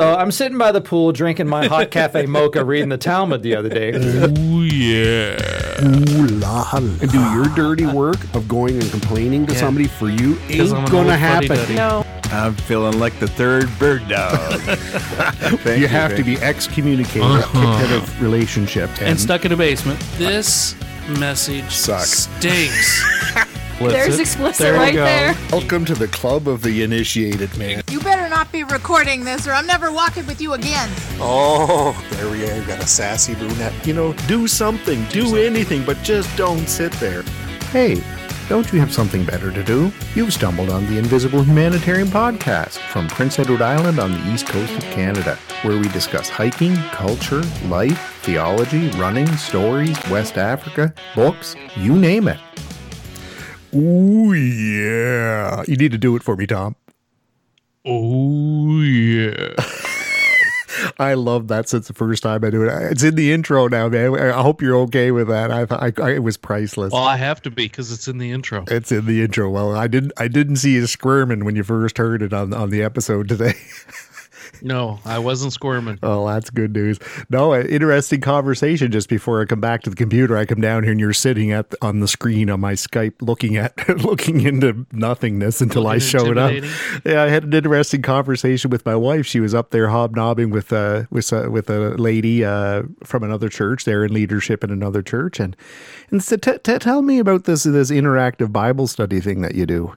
So I'm sitting by the pool drinking my hot cafe mocha, reading the Talmud the other day. Ooh, yeah. Ooh la la. And do your dirty work of going and complaining to somebody for you 'Cause I'm ain't gonna happen. No. I'm feeling like the third bird dog. Thank You have to be excommunicated, Uh-huh. kicked out of relationship, And stuck in a basement. This message Sucks. stinks. There's explicit There right go. there. Welcome to the club of the initiated, man. You better not be recording this or I'm never walking with you again. Oh, there we are. Got a sassy brunette. You know, do something, do anything, but just don't sit there. Hey, don't you have something better to do? You've stumbled on the Invisible Humanitarian Podcast from Prince Edward Island on the east coast of Canada, where we discuss hiking, culture, life, theology, running, stories, West Africa, books, you name it. Ooh, yeah. You need to do it for me, Tom. Oh, yeah. I love that since the first time I do it. It's in the intro now, man. I hope you're okay with that. I, I, I it was priceless. Well, I have to be because it's in the intro. It's in the intro. Well, I didn't I didn't see you squirming when you first heard it on on the episode today. No, I wasn't squirming. oh, that's good news. No, interesting conversation. Just before I come back to the computer, I come down here and you're sitting at on the screen on my Skype, looking at looking into nothingness until I showed up. Yeah, I had an interesting conversation with my wife. She was up there hobnobbing with uh with uh, with a lady uh from another church. They're in leadership in another church, and and said, "T- t- "Tell me about this this interactive Bible study thing that you do."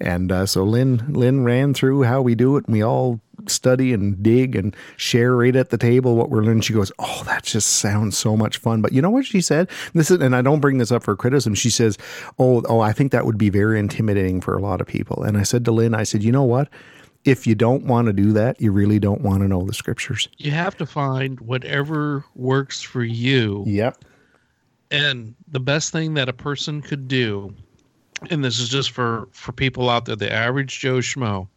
And uh, so Lynn Lynn ran through how we do it, and we all study and dig and share right at the table what we're learning. She goes, "Oh, that just sounds so much fun." But you know what she said? This is, and I don't bring this up for criticism. She says, "Oh, oh, I think that would be very intimidating for a lot of people." And I said to Lynn, I said, "You know what?" If you don't want to do that, you really don't want to know the scriptures. You have to find whatever works for you. Yep. And the best thing that a person could do, and this is just for for people out there, the average Joe schmo,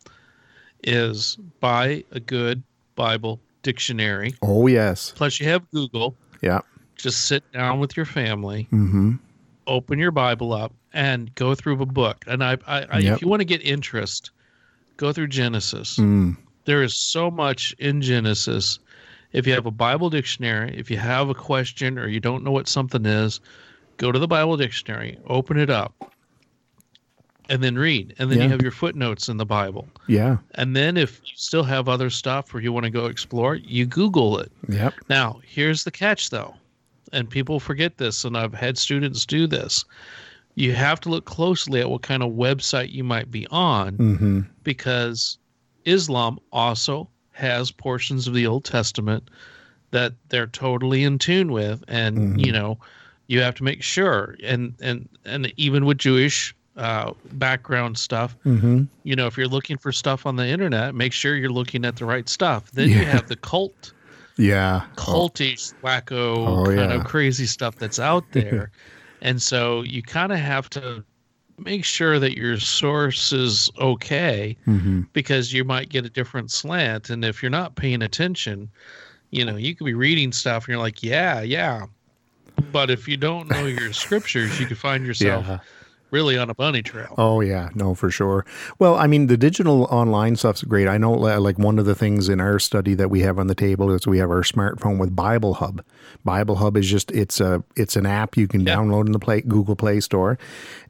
is buy a good Bible dictionary. Oh yes. Plus, you have Google. Yeah. Just sit down with your family, Mm-hmm. open your Bible up, and go through a book. And I, I, I Yep. if you want to get interest, go through Genesis. Mm. There is so much in Genesis. If you have a Bible dictionary, if you have a question or you don't know what something is, go to the Bible dictionary, open it up, and then read. And then Yeah. you have your footnotes in the Bible. Yeah. And then if you still have other stuff or you want to go explore, you Google it. Yep. Now, here's the catch though, and people forget this, and I've had students do this. You have to look closely at what kind of website you might be on Mm-hmm. because Islam also has portions of the Old Testament that they're totally in tune with, and Mhm. you know, you have to make sure. And and and even with Jewish uh, background stuff, Mm-hmm. you know, if you're looking for stuff on the internet, make sure you're looking at the right stuff. Then you have the cult Yeah. cultish, wacko, Oh, kind yeah. of crazy stuff that's out there. and so you kind of have to make sure that your source is okay Mm-hmm. because you might get a different slant. And if you're not paying attention, you know, you could be reading stuff and you're like, yeah, yeah. But if you don't know your scriptures, you could find yourself Yeah. Really on a bunny trail. Oh yeah, no, for sure. Well, I mean, the digital online stuff's great. I know, like one of the things in our study that we have on the table is we have our smartphone with Bible Hub. Bible Hub is just it's a it's an app you can Yeah. download in the Play, Google Play Store,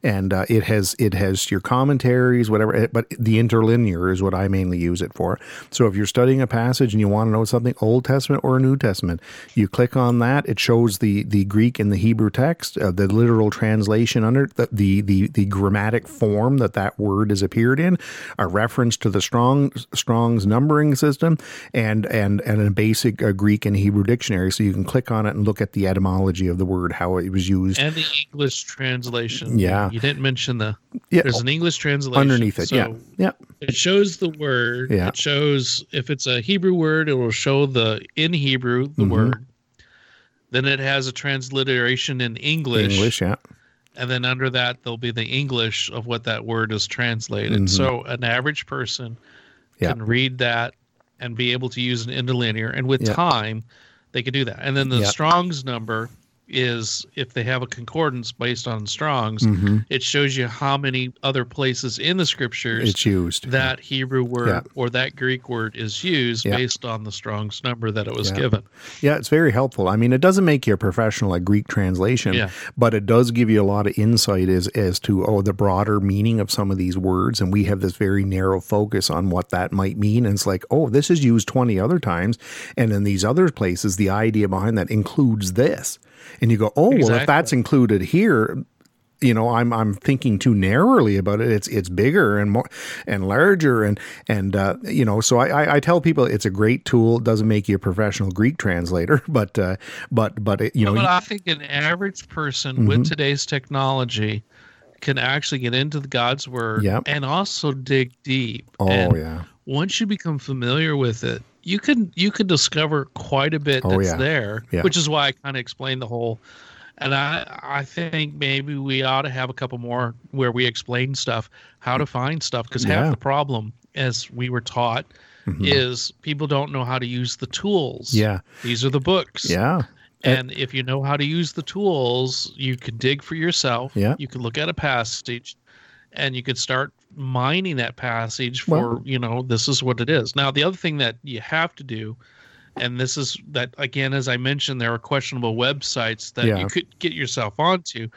and uh, it has it has your commentaries, whatever. eh, But the interlinear is what I mainly use it for. So if you're studying a passage and you want to know something, Old Testament or New Testament, you click on that. It shows the the Greek and the Hebrew text, uh, the literal translation under the, the the the grammatic form that that word has appeared in, a reference to the strong Strong's numbering system, and and and a basic uh, Greek and Hebrew dictionary. So you can click on it and look at the etymology of the word, how it was used. And the English translation. Yeah. You didn't mention the Yeah, there's an English translation. underneath it. So yeah, yeah, It shows the word. Yeah. It shows if it's a Hebrew word, it will show the in Hebrew the Mhm. word. Then it has a transliteration in English, English. Yeah, and then under that there'll be the English of what that word is translated. Mhm. So an average person Yeah. can read that and be able to use an interlinear, and with Yeah. time, they could do that. And then the Yeah. Strong's number is if they have a concordance based on Strong's, Mm-hmm. it shows you how many other places in the scriptures It's used. that Hebrew word Yeah. or that Greek word is used Yeah. based on the Strong's number that it was Yeah. given. Yeah, it's very helpful. I mean, it doesn't make you a professional at Greek translation, Yeah. but it does give you a lot of insight as as to oh the broader meaning of some of these words, and we have this very narrow focus on what that might mean. And it's like, oh, this is used twenty other times, and in these other places, the idea behind that includes this, and you go, oh, well, if that's included here. You know, I'm I'm thinking too narrowly about it. It's it's bigger and more and larger and and uh, you know. So I, I I tell people it's a great tool. It doesn't make you a professional Greek translator, but uh, but but it, you know But I think an average person with Mm-hmm. today's technology can actually get into the God's word Yep. and also dig deep. Oh and yeah, once you become familiar with it, you can you can discover quite a bit Oh, that's yeah. there. Yeah. Which is why I kind of explained the whole. And I I think maybe we ought to have a couple more where we explain stuff, how to find stuff, because Yeah. half the problem, as we were taught, is people don't know how to use the tools. Mm-hmm. yeah, These are the books. yeah, And if you know how to use the tools, you can dig for yourself. Yeah. You can look at a passage and you can start mining that passage for, Well- you know, this is what it is. Now, the other thing that you have to do, and this is that, again, as I mentioned, there are questionable websites that Yeah. you could get yourself onto,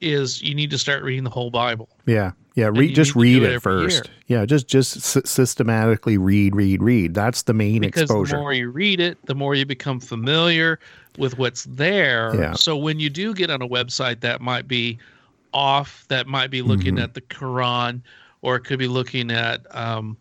is you need to start reading the whole Bible. yeah, yeah. Read just read it it first. year. Yeah, just just sy- systematically read, read, read. That's the main because exposure. the more you read it, the more you become familiar with what's there. Yeah. So when you do get on a website that might be off, that might be looking Mm-hmm. at the Quran, or it could be looking at um,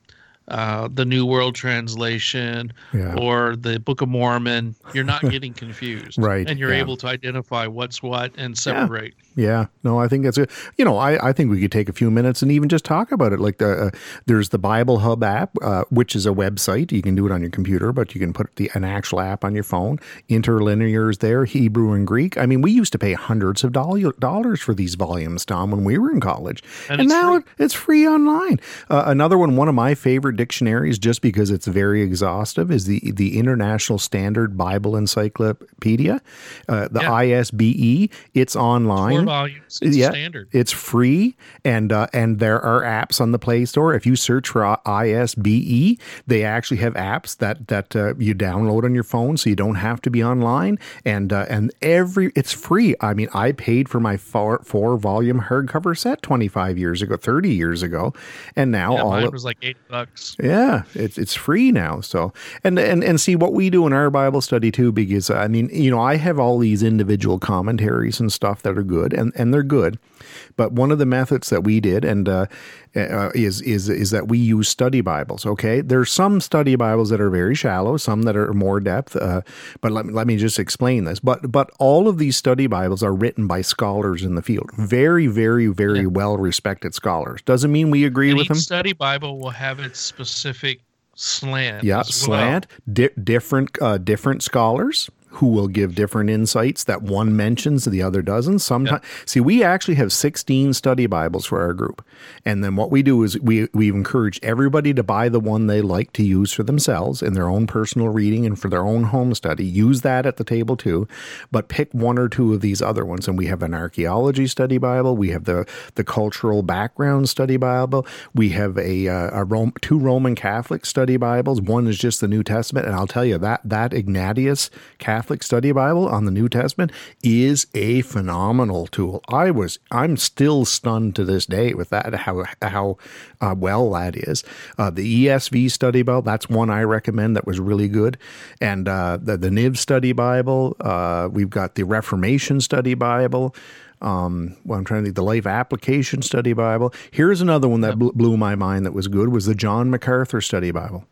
uh, the New World Translation Yeah. or the Book of Mormon, you're not getting confused, Right, And you're yeah. able to identify what's what and separate. Yeah, no, I think that's good. You know, I, I think we could take a few minutes and even just talk about it. Like the uh, there's the Bible Hub app, uh, which is a website. You can do it on your computer, but you can put the an actual app on your phone. Interlinear is there, Hebrew and Greek. I mean, we used to pay hundreds of doll- dollars for these volumes, Tom, when we were in college, And and, it's now free. it's free online. Uh, another one, one of my favorite dictionaries, just because it's very exhaustive, is the the International Standard Bible Encyclopedia, uh, the Yeah. ISBE. It's online. Four volumes, it's yeah, standard. It's free, and uh, and there are apps on the Play Store. If you search for ISBE, they actually have apps that that uh, you download on your phone, so you don't have to be online. And uh, and every it's free. I mean, I paid for my four four volume hardcover set twenty five years ago, thirty years ago, and now Yeah, all mine was like eight bucks. Yeah, it's it's free now. So and and and see what we do in our Bible study too, because I mean, you know, I have all these individual commentaries and stuff that are good, and and they're good. But one of the methods that we did and uh, uh, is is is that we use study Bibles. Okay, there's some study Bibles that are very shallow, some that are more depth. Uh, but let me, let me just explain this. But but all of these study Bibles are written by scholars in the field, very very very well respected scholars. Doesn't mean we agree And with each them. study Bible will have its specific slant. Yeah, well. slant. Di- different uh, different scholars who will give different insights that one mentions the other doesn't. Sometimes, see, we actually have sixteen study Bibles for our group, and then what we do is we we encourage everybody to buy the one they like to use for themselves in their own personal reading and for their own home study. Use that at the table too, but pick one or two of these other ones. And we have an archaeology study Bible. We have the the cultural background study Bible. We have a, uh, a Rome, two Roman Catholic study Bibles. One is just the New Testament, and I'll tell you that that Ignatius Catholic study Bible on the New Testament is a phenomenal tool. I was I'm still stunned to this day with that how how uh, well that is. Uh, the ESV study Bible that's one I recommend that was really good, and uh, the the Niv study Bible. Uh, we've got the Reformation study Bible um, well, I'm trying to think the Life Application Study Bible. Here's another one that bl- blew my mind that was good was the John MacArthur Study Bible.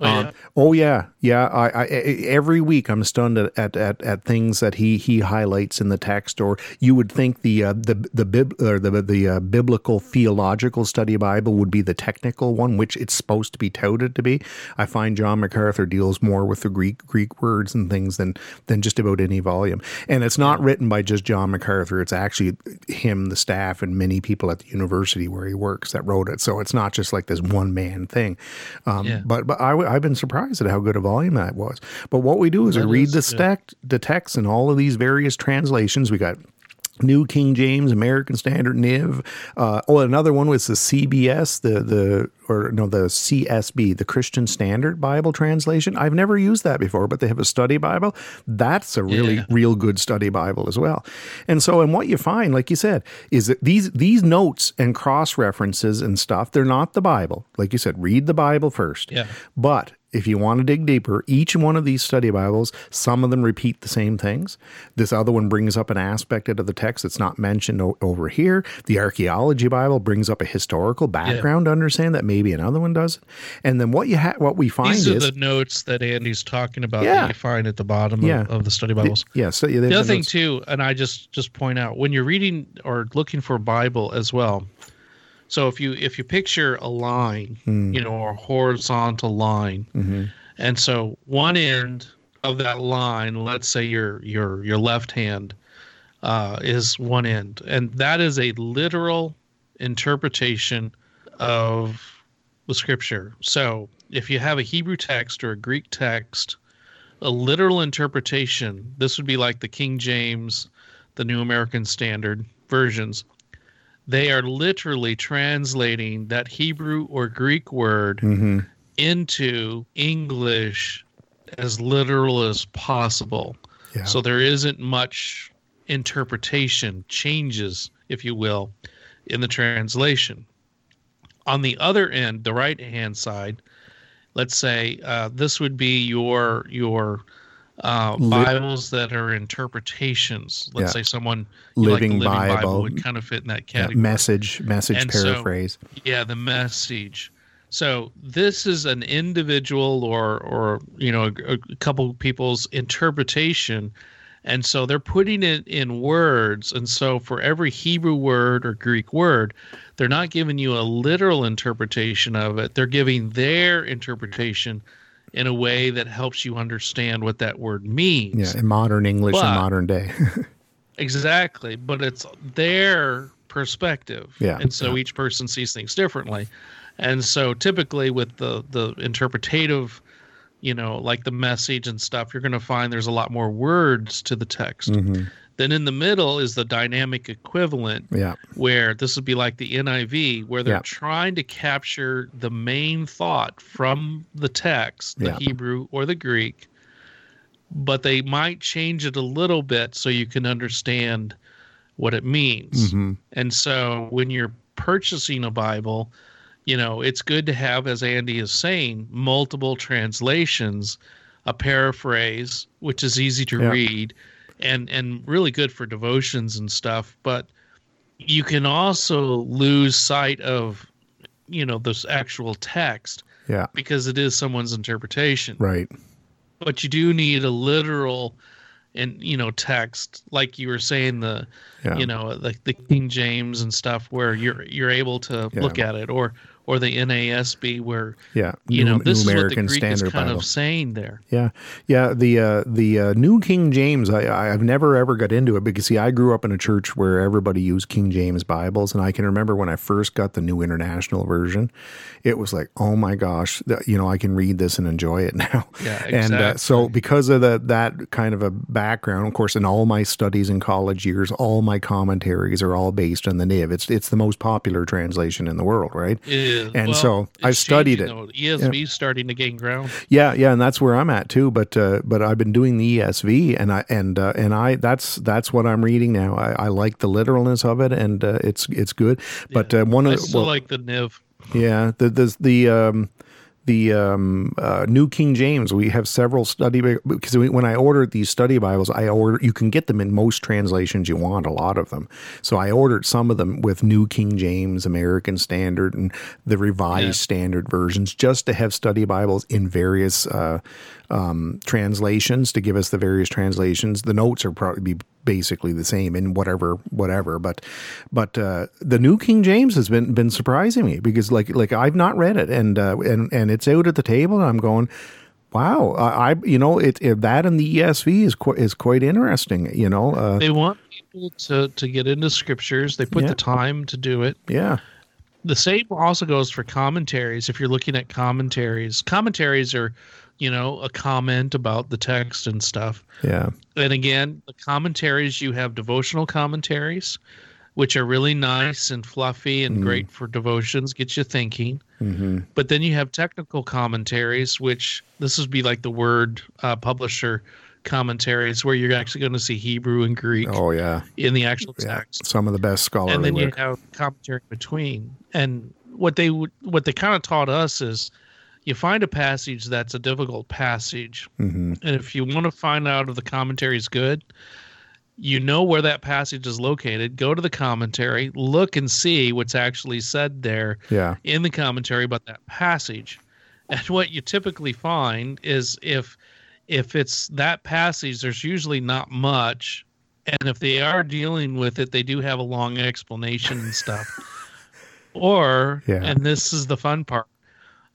Oh, yeah. Um, oh yeah, yeah. I, I, every week I'm stunned at, at, at, at things that he he highlights in the text. Or you would think the uh, the the bib or the the uh, biblical theological study Bible would be the technical one, which it's supposed to be touted to be. I find John MacArthur deals more with the Greek Greek words and things than than just about any volume. And it's not written by just John MacArthur. It's actually him, the staff, and many people at the university where he works that wrote it. So it's not just like this one man thing. Um, Yeah. But but I, I've been surprised at how good a volume that was. But what we do is That we read is, the yeah. stack, the text, and all of these various translations. We got New King James, American Standard, NIV. Uh, oh, another one was the CBS, the the or no, the CSB, the Christian Standard Bible translation. I've never used that before, but they have a study Bible. That's a really Yeah. real good study Bible as well. And so, and what you find, like you said, is that these these notes and cross references and stuff, they're not the Bible. Like you said, read the Bible first. Yeah. But if you want to dig deeper, each one of these study Bibles, some of them repeat the same things. This other one brings up an aspect out of the text that's not mentioned o- over here. The archaeology Bible brings up a historical background to understand that maybe another one doesn't. And then what you ha- what we find These are is the notes that Andy's talking about Yeah. that you find at the bottom Yeah. of, of the study Bibles. yeah. So yeah, the other thing too, and I just just point out when you're reading or looking for a Bible as well. So if you if you picture a line, Hmm. you know, or a horizontal line, Mm-hmm. and so one end of that line, let's say your your your left hand, uh, is one end, and that is a literal interpretation of the scripture. So if you have a Hebrew text or a Greek text, a literal interpretation, this would be like the King James, the New American Standard versions. They are literally translating that Hebrew or Greek word Mm-hmm. into English as literal as possible. Yeah. So there isn't much interpretation, changes, if you will, in the translation. On the other end, the right hand side, let's say uh, this would be your your uh, Li- Bibles that are interpretations. Let's Yeah. say someone you like Living Living Bible. Bible. would kind of fit in that Yeah, category. message message And so- paraphrase. Yeah, the message. So this is an individual or or you know a, a couple people's interpretation, and so they're putting it in words. And so for every Hebrew word or Greek word, they're not giving you a literal interpretation of it. They're giving their interpretation in a way that helps you understand what that word means. yeah, in modern English But- and modern day. Exactly, but it's their perspective. Yeah, And so yeah. each person sees things differently. And so typically with the the interpretative, you know, like the message and stuff, you're going to find there's a lot more words to the text. Mhm. Then in the middle is the dynamic equivalent Yeah, where this would be like the NIV, where they're Yeah. trying to capture the main thought from the text, the Yeah. Hebrew or the Greek, but they might change it a little bit so you can understand what it means. Mhm. And so when you're purchasing a Bible, you know, it's good to have, as Andy is saying, multiple translations, a paraphrase, which is easy to Yeah. read and and really good for devotions and stuff, but you can also lose sight of you know this actual text yeah, because it is someone's interpretation right. but you do need a literal and you know text like you were saying the Yeah. you know like the king james and stuff where you're you're able to Yeah. look at it or or the nasb where Yeah, you New- know this New is American what the greek is kind Bible. of saying there Yeah, yeah. The uh, the uh, New King James, I, I've never ever got into it because see, I grew up in a church where everybody used King James Bibles, and I can remember when I first got the New International Version, it was like, oh my gosh, you know, I can read this and enjoy it now. Yeah, exactly. And uh, so because of the, that kind of a background, of course, in all my studies in college years, all my commentaries are all based on the NIV. It's it's the most popular translation in the world, right? It is. And Well, so I've studied it. though. ESV is starting to gain ground Yeah, yeah, and that's where I'm at too. But uh, but I've been doing the ESV, and I and uh, and I that's that's what I'm reading now. I, I like the literalness of it, and uh, it's it's good. But uh, one i of the still well, like the niv yeah the the the um, the um, uh, New King James. We have several study because when I ordered these study Bibles, I order you can get them in most translations you want, a lot of them. So I ordered some of them with New King James, American Standard, and the Revised Yeah. Standard versions, just to have study Bibles in various uh, um, translations to give us the various translations. The notes are probably be basically the same in whatever whatever, but but uh, the New King James has been been surprising me because like like I've not read it and uh, and and it's out at the table and I'm going. Wow, I, I you know it, it that and the ESV is quite is quite interesting. You know, uh, they want people to to get into scriptures they put Yeah. the time to do it yeah, The same also goes for commentaries. If you're looking at commentaries, commentaries are, you know, a comment about the text and stuff. Yeah. And again, the commentaries you have devotional commentaries, which are really nice and fluffy and great for devotions, get you thinking. hmm But then you have technical commentaries, which this would be like the word uh, publisher commentaries, where you're actually going to see Hebrew and Greek Oh yeah. in the actual Yeah. text, Some of the best scholarly and then you have commentary between. And what they would, what they kind of taught us is, you find a passage that's a difficult passage, hmm and if you want to find out if the commentary is good, you know where that passage is located. Go to the commentary, look and see what's actually said there Yeah. in the commentary about that passage. And what you typically find is if if it's that passage, there's usually not much. And if they are dealing with it, they do have a long explanation and stuff. Or, Yeah. and this is the fun part,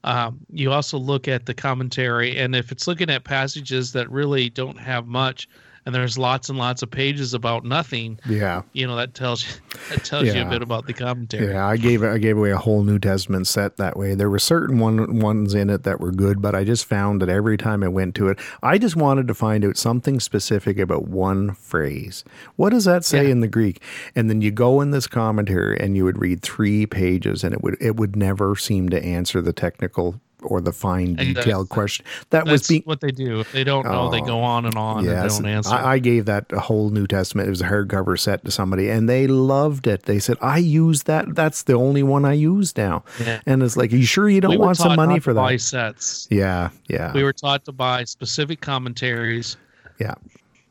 um, you also look at the commentary, and if it's looking at passages that really don't have much, and there's lots and lots of pages about nothing, Yeah. you know that tells you that tells you a bit about the commentary. Yeah, I gave I gave away a whole New Testament set that way. There were certain one ones in it that were good, but I just found that every time I went to it, I just wanted to find out something specific about one phrase. What does that say Yeah. in the Greek? And then you go in this commentary and you would read three pages, and it would it would never seem to answer the technical or the fine detailed question. That was being what they do. If they don't know, they Oh, go on and on and don't answer. I, I gave that a whole New Testament. It was a hardcover set to somebody, and they loved it. They said, "I use that. That's the only one I use now." Yeah. And it's like, "Are you sure you don't we want some money for to buy that?" sets. Yeah, yeah, We were taught to buy specific commentaries, yeah,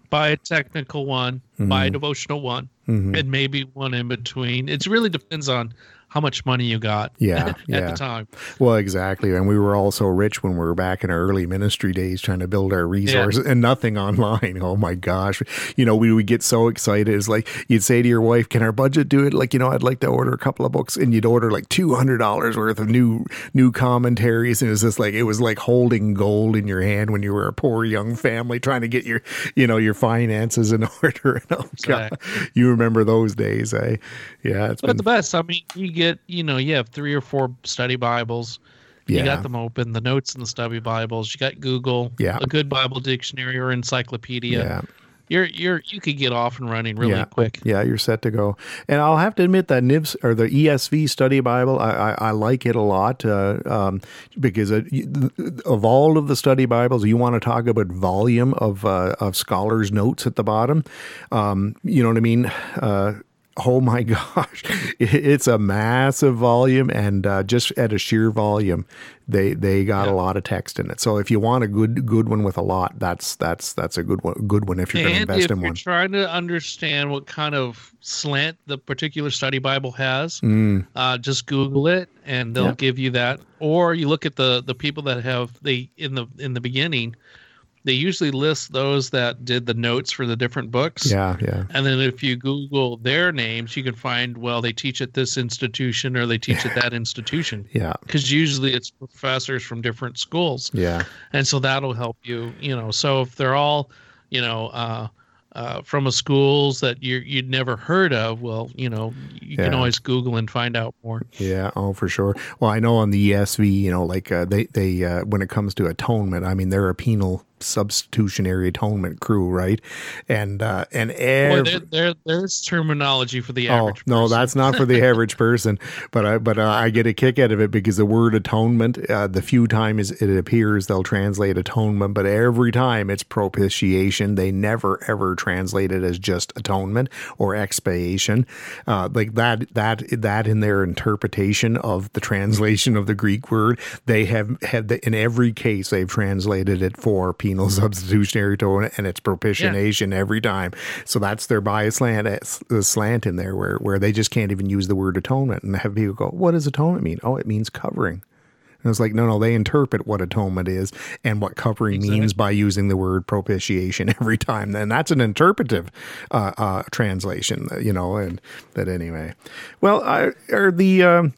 buy a technical one, buy a devotional one, Mhm. and maybe one in between. It really depends on how much money you got Yeah, at yeah. the time. Well, exactly. And we were all so rich when we were back in our early ministry days trying to build our resources and nothing online. Oh my gosh. You know, we would get so excited. It's like you'd say to your wife, Can our budget do it? Like, you know, I'd like to order a couple of books and you'd order like two hundred dollars worth of new new commentaries. And it was just like it was like holding gold in your hand when you were a poor young family trying to get your you know, your finances in order. And oh God. You remember those days, eh? Yeah, it's But been the best, I mean, you get, you know, you have three or four study Bibles. You got them open, the notes in the study Bibles. You got Google, Yeah. a good Bible dictionary or encyclopedia. yeah. You're you're you could get off and running really yeah. quick. Yeah, you're set to go. And I'll have to admit that NIVS or the ESV Study Bible, I, I, I like it a lot uh, um, because it, of all of the study Bibles, you want to talk about volume of uh, of scholars' notes at the bottom. Um, you know what I mean? Uh, Oh my gosh, it's a massive volume, and uh, just at a sheer volume, they they got a lot of text in it. So if you want a good good one with a lot, that's that's that's a good one. Good one if you're going to invest if in you're one. trying to understand what kind of slant the particular study Bible has, Mm, uh, just Google it, and they'll Yeah. give you that. Or you look at the the people that have they in the in the beginning, they usually list those that did the notes for the different books. yeah, yeah. And then if you Google their names, you can find well they teach at this institution or they teach at that institution. Yeah, Because usually it's professors from different schools yeah, and so that'll help you you know so if they're all you know uh uh, from a schools that you you'd never heard of, well, you know, you can always Google and find out more. yeah. Oh, for sure. Well, I know on the ESV, you know, like uh, they they uh, when it comes to atonement, I mean, they're a penal substitutionary atonement crew, right? And uh, and Boy, there, there there's terminology for the Oh average. no, person. that's not for the average person. But I but uh, I get a kick out of it because the word atonement, uh, the few times it appears, they'll translate atonement, but every time it's propitiation. They never ever translate it as just atonement or expiation. Uh, like that that that in their interpretation of the translation of the Greek word, they have have the, in every case they've translated it for penal substitutionary atonement, and it's propitiation every time. So that's their bias slant, the slant in there where, where they just can't even use the word atonement and have people go, what does atonement mean? Oh, it means covering. And it's like, no, no, they interpret what atonement is and what covering means by using the word propitiation every time. And that's an interpretive uh, uh, translation, you know, and but anyway. Well, I, are the, um,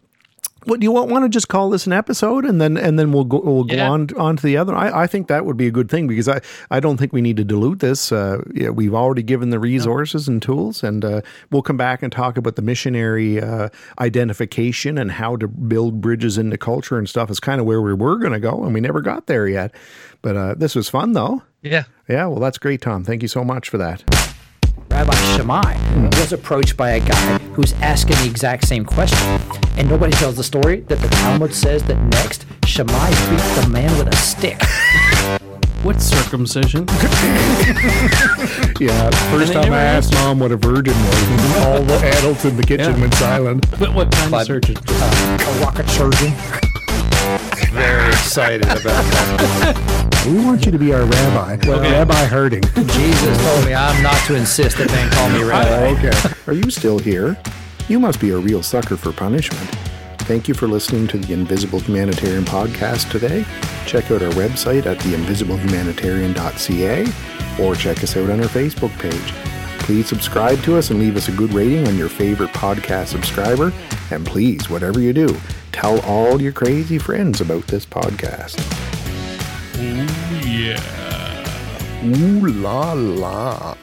what do you want, want to just call this an episode and then and then we'll go we'll go Yeah. on on to the other? I, I think that would be a good thing because I, I don't think we need to dilute this. Uh, yeah, we've already given the resources and tools and uh, we'll come back and talk about the missionary uh, identification and how to build bridges into culture and stuff is kind of where we were going to go and we never got there yet. But uh, this was fun though. Yeah. yeah well that's great Tom. Thank you so much for that. Rabbi Shammai was approached by a guy who's asking the exact same question. And nobody tells the story that the Talmud says that next, Shammai beats the man with a stick. What circumcision? yeah first time I asked mom what a virgin was and all the adults in the kitchen Yeah. went silent But what kind of But, surgeon? uh, a rocket surgeon. Very excited about that. we want you to be our rabbi Rabbi Herding Jesus told me I'm not to insist that men call me rabbi. okay. Are you still here? You must be a real sucker for punishment. Thank you for listening to the Invisible Humanitarian podcast today. Check out our website at theinvisiblehumanitarian.ca or check us out on our Facebook page. Please subscribe to us and leave us a good rating on your favorite podcast subscriber. And please, whatever you do, tell all your crazy friends about this podcast. Yeah. Ooh la la.